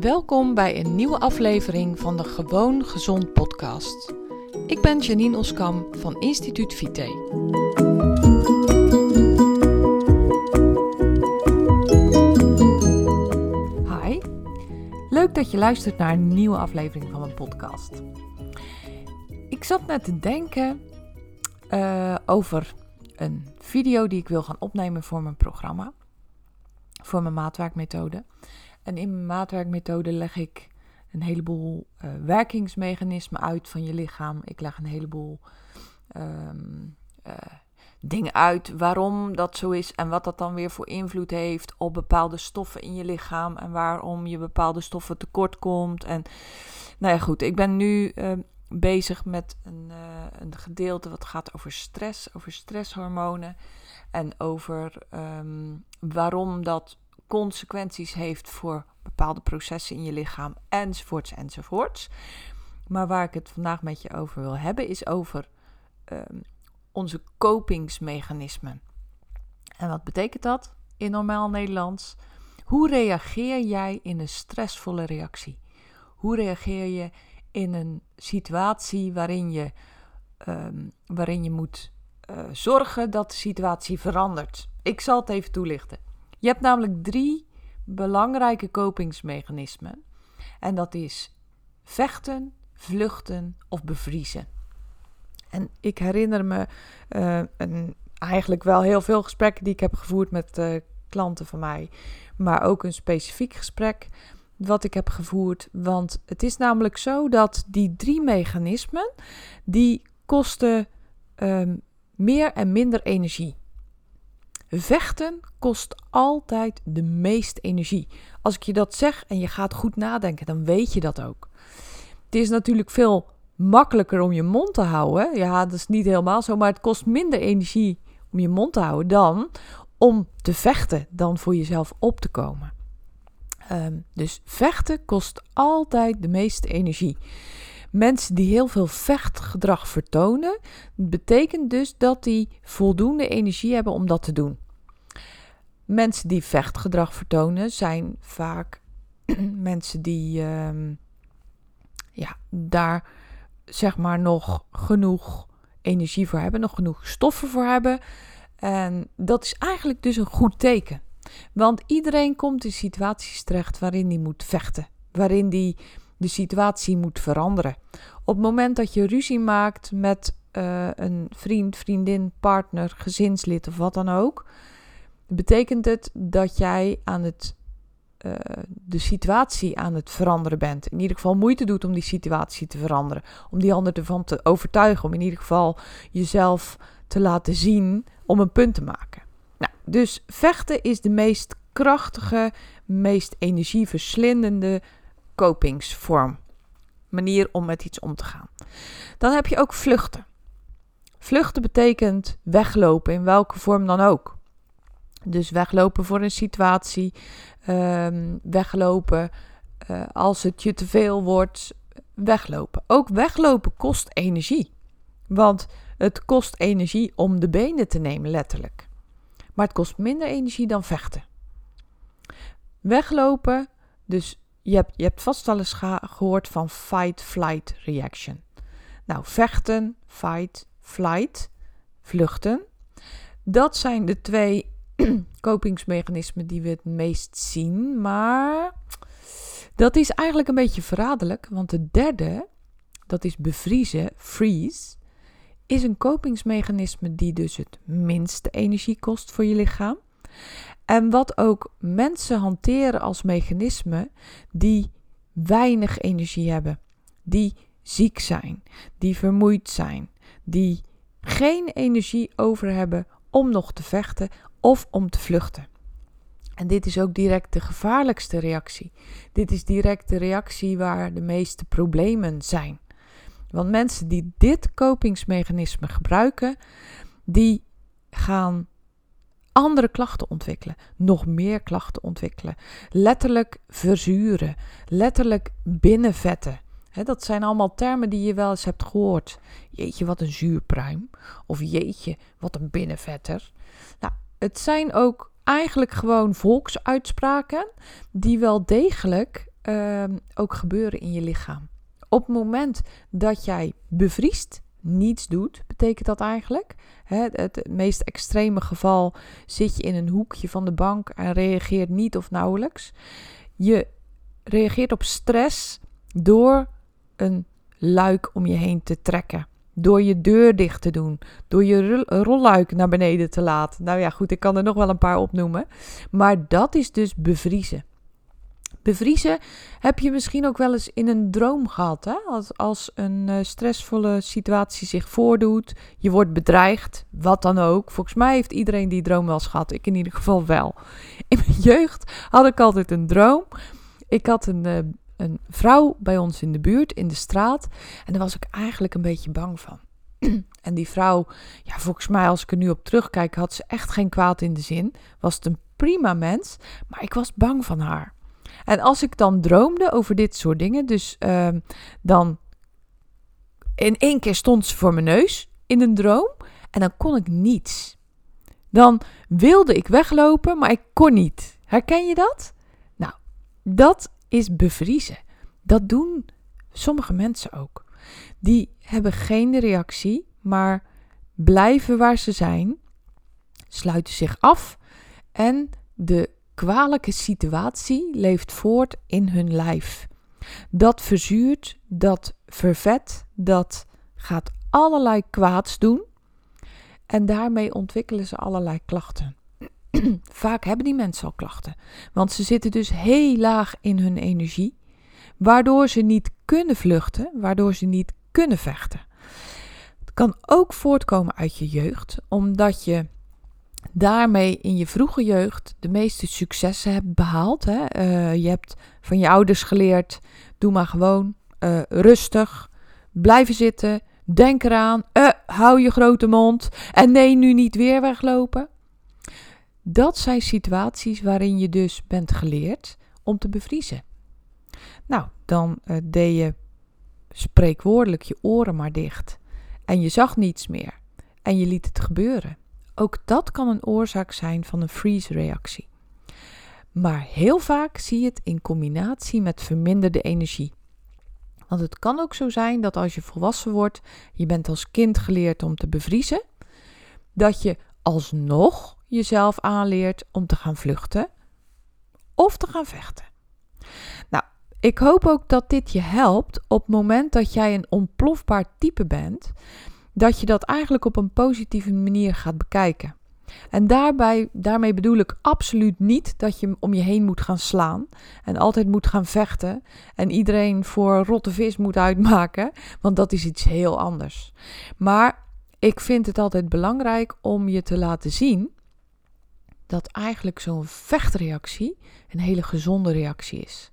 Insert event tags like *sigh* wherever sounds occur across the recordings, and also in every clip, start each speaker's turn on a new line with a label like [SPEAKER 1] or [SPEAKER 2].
[SPEAKER 1] Welkom bij een nieuwe aflevering van de Gewoon Gezond podcast. Ik ben Janine Oskam van Instituut Vite. Hi, leuk dat je luistert naar een nieuwe aflevering van mijn podcast. Ik zat net te denken uh, over een video die ik wil gaan opnemen voor mijn programma, voor mijn maatwerkmethode. En in mijn maatwerkmethode leg ik een heleboel uh, werkingsmechanismen uit van je lichaam. Ik leg een heleboel um, uh, dingen uit waarom dat zo is en wat dat dan weer voor invloed heeft op bepaalde stoffen in je lichaam en waarom je bepaalde stoffen tekort komt. En nou ja, goed, ik ben nu uh, bezig met een, een, gedeelte wat gaat over stress, over stresshormonen en over um, waarom dat consequenties heeft voor bepaalde processen in je lichaam, enzovoorts, enzovoorts. Maar waar ik het vandaag met je over wil hebben, is over um, onze kopingsmechanismen. En wat betekent dat in normaal Nederlands? Hoe reageer jij in een stressvolle reactie? Hoe reageer je in een situatie waarin je, um, waarin je moet uh, zorgen dat de situatie verandert? Ik zal het even toelichten. Je hebt namelijk drie belangrijke kopingsmechanismen. En dat is vechten, vluchten of bevriezen. En ik herinner me uh, een, eigenlijk wel heel veel gesprekken die ik heb gevoerd met uh, klanten van mij. Maar ook een specifiek gesprek wat ik heb gevoerd. Want het is namelijk zo dat die drie mechanismen, die kosten um, meer en minder energie. Vechten kost altijd de meeste energie. Als ik je dat zeg en je gaat goed nadenken, dan weet je dat ook. Het is natuurlijk veel makkelijker om je mond te houden. Ja, dat is niet helemaal zo, maar het kost minder energie om je mond te houden dan om te vechten, dan voor jezelf op te komen. Um, dus vechten kost altijd de meeste energie. Mensen die heel veel vechtgedrag vertonen, betekent dus dat die voldoende energie hebben om dat te doen. Mensen die vechtgedrag vertonen zijn vaak *clears throat* mensen die um, ja, daar zeg maar nog genoeg energie voor hebben, nog genoeg stoffen voor hebben. En dat is eigenlijk dus een goed teken. Want iedereen komt in situaties terecht waarin die moet vechten, waarin die de situatie moet veranderen. Op het moment dat je ruzie maakt met uh, een vriend, vriendin, partner, gezinslid of wat dan ook, betekent het dat jij aan het, uh, de situatie aan het veranderen bent. In ieder geval moeite doet om die situatie te veranderen. Om die ander ervan te overtuigen. Om in ieder geval jezelf te laten zien om een punt te maken. Nou, dus vechten is de meest krachtige, meest energieverslindende kopingsvorm. Manier om met iets om te gaan. Dan heb je ook vluchten. Vluchten betekent weglopen in welke vorm dan ook. Dus weglopen voor een situatie, um, weglopen uh, als het je te veel wordt, weglopen. Ook weglopen kost energie. Want het kost energie om de benen te nemen, letterlijk. Maar het kost minder energie dan vechten. Weglopen, dus je hebt, je hebt vast wel eens gehoord van fight-flight reaction. Nou, vechten, fight, flight, vluchten. Dat zijn de twee *clears throat* kopingsmechanismen die we het meest zien. Maar dat is eigenlijk een beetje verraderlijk. Want de derde, dat is bevriezen, freeze, is een kopingsmechanisme die dus het minste energie kost voor je lichaam. En wat ook mensen hanteren als mechanisme die weinig energie hebben, die ziek zijn, die vermoeid zijn, die geen energie over hebben om nog te vechten of om te vluchten. En dit is ook direct de gevaarlijkste reactie. Dit is direct de reactie waar de meeste problemen zijn. Want mensen die dit kopingsmechanisme gebruiken, die gaan andere klachten ontwikkelen, nog meer klachten ontwikkelen, letterlijk verzuren, letterlijk binnenvetten. Dat zijn allemaal termen die je wel eens hebt gehoord. Jeetje, wat een zuurpruim. Of jeetje, wat een binnenvetter. Nou, het zijn ook eigenlijk gewoon volksuitspraken die wel degelijk ehm, ook gebeuren in je lichaam. Op het moment dat jij bevriest, niets doet, betekent dat eigenlijk. Het, het meest extreme geval zit je in een hoekje van de bank en reageert niet of nauwelijks. Je reageert op stress door een luik om je heen te trekken. Door je deur dicht te doen. Door je rolluik naar beneden te laten. Nou ja, goed, ik kan er nog wel een paar opnoemen. Maar dat is dus bevriezen. Bevriezen heb je misschien ook wel eens in een droom gehad. Hè? Als, als een uh, stressvolle situatie zich voordoet, je wordt bedreigd, wat dan ook. Volgens mij heeft iedereen die droom wel eens gehad. Ik in ieder geval wel. In mijn jeugd had ik altijd een droom. Ik had een, uh, een vrouw bij ons in de buurt, in de straat. En daar was ik eigenlijk een beetje bang van. *clears throat* en die vrouw, ja, volgens mij, als ik er nu op terugkijk, had ze echt geen kwaad in de zin. Was het een prima mens, maar ik was bang van haar. En als ik dan droomde over dit soort dingen, dus uh, dan in één keer stond ze voor mijn neus in een droom en dan kon ik niets. Dan wilde ik weglopen, maar ik kon niet. Herken je dat? Nou, dat is bevriezen. Dat doen sommige mensen ook. Die hebben geen reactie, maar blijven waar ze zijn, sluiten zich af en de kwalijke situatie leeft voort in hun lijf. Dat verzuurt, dat vervet, dat gaat allerlei kwaads doen en daarmee ontwikkelen ze allerlei klachten. *clears throat* Vaak hebben die mensen al klachten, want ze zitten dus heel laag in hun energie, waardoor ze niet kunnen vluchten, waardoor ze niet kunnen vechten. Het kan ook voortkomen uit je jeugd, omdat je daarmee in je vroege jeugd de meeste successen hebt behaald. Hè? Uh, je hebt van je ouders geleerd: doe maar gewoon uh, rustig, blijven zitten, denk eraan, uh, hou je grote mond en nee, nu niet weer weglopen. Dat zijn situaties waarin je dus bent geleerd om te bevriezen. Nou, dan deed je spreekwoordelijk je oren maar dicht en je zag niets meer en je liet het gebeuren. Ook dat kan een oorzaak zijn van een freeze-reactie. Maar heel vaak zie je het in combinatie met verminderde energie. Want het kan ook zo zijn dat als je volwassen wordt, je bent als kind geleerd om te bevriezen, dat je alsnog jezelf aanleert om te gaan vluchten of te gaan vechten. Nou, ik hoop ook dat dit je helpt op het moment dat jij een ontplofbaar type bent dat je dat eigenlijk op een positieve manier gaat bekijken. En daarbij, daarmee bedoel ik absoluut niet dat je om je heen moet gaan slaan en altijd moet gaan vechten en iedereen voor rotte vis moet uitmaken, want dat is iets heel anders. Maar ik vind het altijd belangrijk om je te laten zien dat eigenlijk zo'n vechtreactie een hele gezonde reactie is.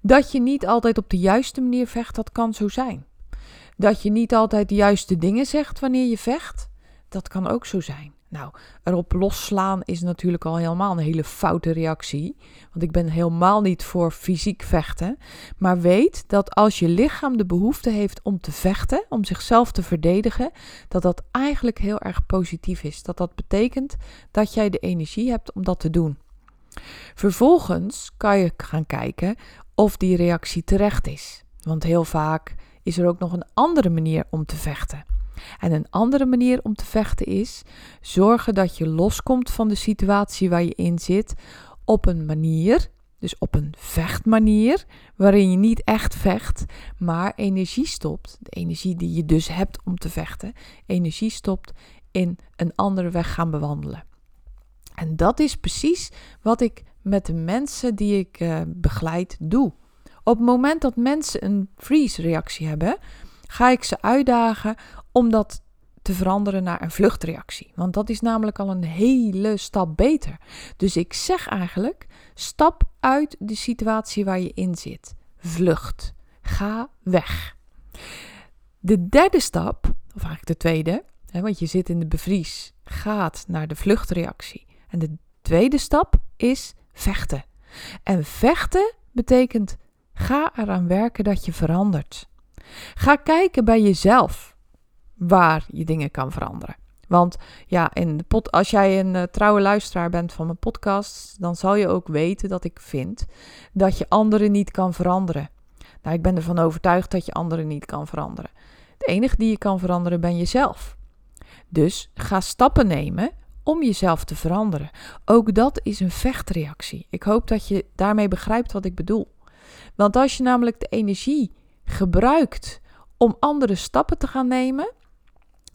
[SPEAKER 1] Dat je niet altijd op de juiste manier vecht, dat kan zo zijn. Dat je niet altijd de juiste dingen zegt wanneer je vecht, dat kan ook zo zijn. Nou, erop losslaan is natuurlijk al helemaal een hele foute reactie. Want ik ben helemaal niet voor fysiek vechten. Maar weet dat als je lichaam de behoefte heeft om te vechten, om zichzelf te verdedigen, dat dat eigenlijk heel erg positief is. Dat dat betekent dat jij de energie hebt om dat te doen. Vervolgens kan je gaan kijken of die reactie terecht is. Want heel vaak is er ook nog een andere manier om te vechten. En een andere manier om te vechten is zorgen dat je loskomt van de situatie waar je in zit op een manier, dus op een vechtmanier, waarin je niet echt vecht, maar energie stopt. De energie die je dus hebt om te vechten, energie stopt in een andere weg gaan bewandelen. En dat is precies wat ik met de mensen die ik uh, begeleid doe. Op het moment dat mensen een freeze-reactie hebben, ga ik ze uitdagen om dat te veranderen naar een vluchtreactie. Want dat is namelijk al een hele stap beter. Dus ik zeg eigenlijk: stap uit de situatie waar je in zit. Vlucht. Ga weg. De derde stap, of eigenlijk de tweede, hè, want je zit in de bevries, gaat naar de vluchtreactie. En de tweede stap is vechten. En vechten betekent Ga eraan werken dat je verandert. Ga kijken bij jezelf waar je dingen kan veranderen. Want ja, in de als jij een uh, trouwe luisteraar bent van mijn podcast, dan zal je ook weten dat ik vind dat je anderen niet kan veranderen. Nou, ik ben ervan overtuigd dat je anderen niet kan veranderen. De enige die je kan veranderen ben jezelf. Dus ga stappen nemen om jezelf te veranderen. Ook dat is een vechtreactie. Ik hoop dat je daarmee begrijpt wat ik bedoel. Want als je namelijk de energie gebruikt om andere stappen te gaan nemen,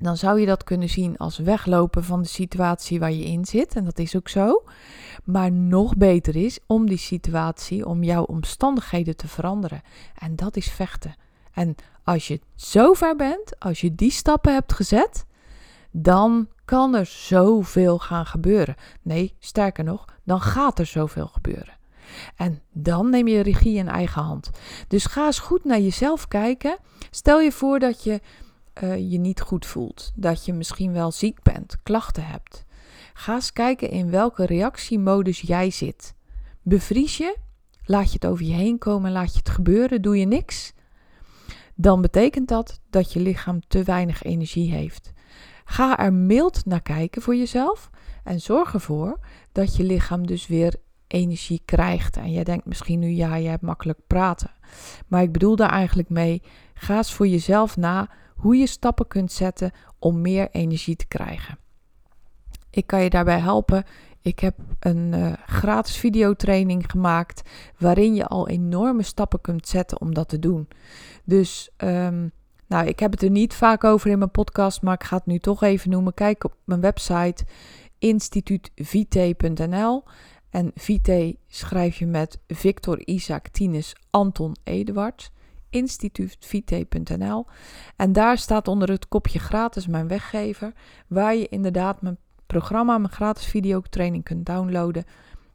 [SPEAKER 1] dan zou je dat kunnen zien als weglopen van de situatie waar je in zit. En dat is ook zo. Maar nog beter is om die situatie, om jouw omstandigheden te veranderen. En dat is vechten. En als je zo ver bent, als je die stappen hebt gezet, dan kan er zoveel gaan gebeuren. Nee, sterker nog, dan gaat er zoveel gebeuren. En dan neem je regie in eigen hand. Dus ga eens goed naar jezelf kijken. Stel je voor dat je uh, je niet goed voelt, dat je misschien wel ziek bent, klachten hebt. Ga eens kijken in welke reactiemodus jij zit. Bevries je? Laat je het over je heen komen, laat je het gebeuren, doe je niks? Dan betekent dat dat je lichaam te weinig energie heeft. Ga er mild naar kijken voor jezelf en zorg ervoor dat je lichaam dus weer energie krijgt. En jij denkt misschien nu, ja, je hebt makkelijk praten. Maar ik bedoel daar eigenlijk mee, ga eens voor jezelf na hoe je stappen kunt zetten om meer energie te krijgen. Ik kan je daarbij helpen. Ik heb een uh, gratis videotraining gemaakt waarin je al enorme stappen kunt zetten om dat te doen. Dus um, nou, ik heb het er niet vaak over in mijn podcast, maar ik ga het nu toch even noemen. Kijk op mijn website instituutvite.nl. En Vite schrijf je met Victor Isaac Tinus Anton Eduard. Instituutvite.nl. En daar staat onder het kopje gratis mijn weggever, waar je inderdaad mijn programma, mijn gratis videotraining kunt downloaden.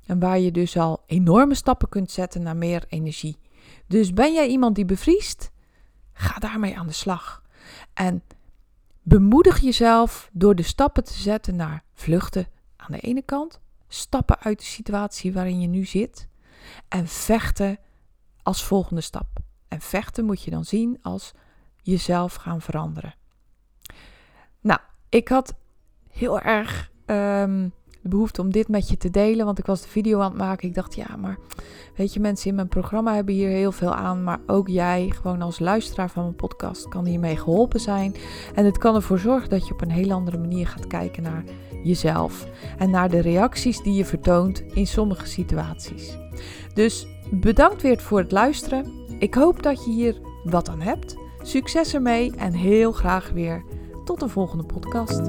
[SPEAKER 1] En waar je dus al enorme stappen kunt zetten naar meer energie. Dus ben jij iemand die bevriest? Ga daarmee aan de slag. En bemoedig jezelf door de stappen te zetten naar vluchten aan de ene kant, stappen uit de situatie waarin je nu zit en vechten als volgende stap. En vechten moet je dan zien als jezelf gaan veranderen. Nou, ik had heel erg um, de behoefte om dit met je te delen. Want ik was de video aan het maken. Ik dacht, ja, maar weet je, mensen in mijn programma hebben hier heel veel aan. Maar ook jij, gewoon als luisteraar van mijn podcast, kan hiermee geholpen zijn. En het kan ervoor zorgen dat je op een heel andere manier gaat kijken naar jezelf. En naar de reacties die je vertoont in sommige situaties. Dus bedankt weer voor het luisteren. Ik hoop dat je hier wat aan hebt. Succes ermee en heel graag weer tot de volgende podcast.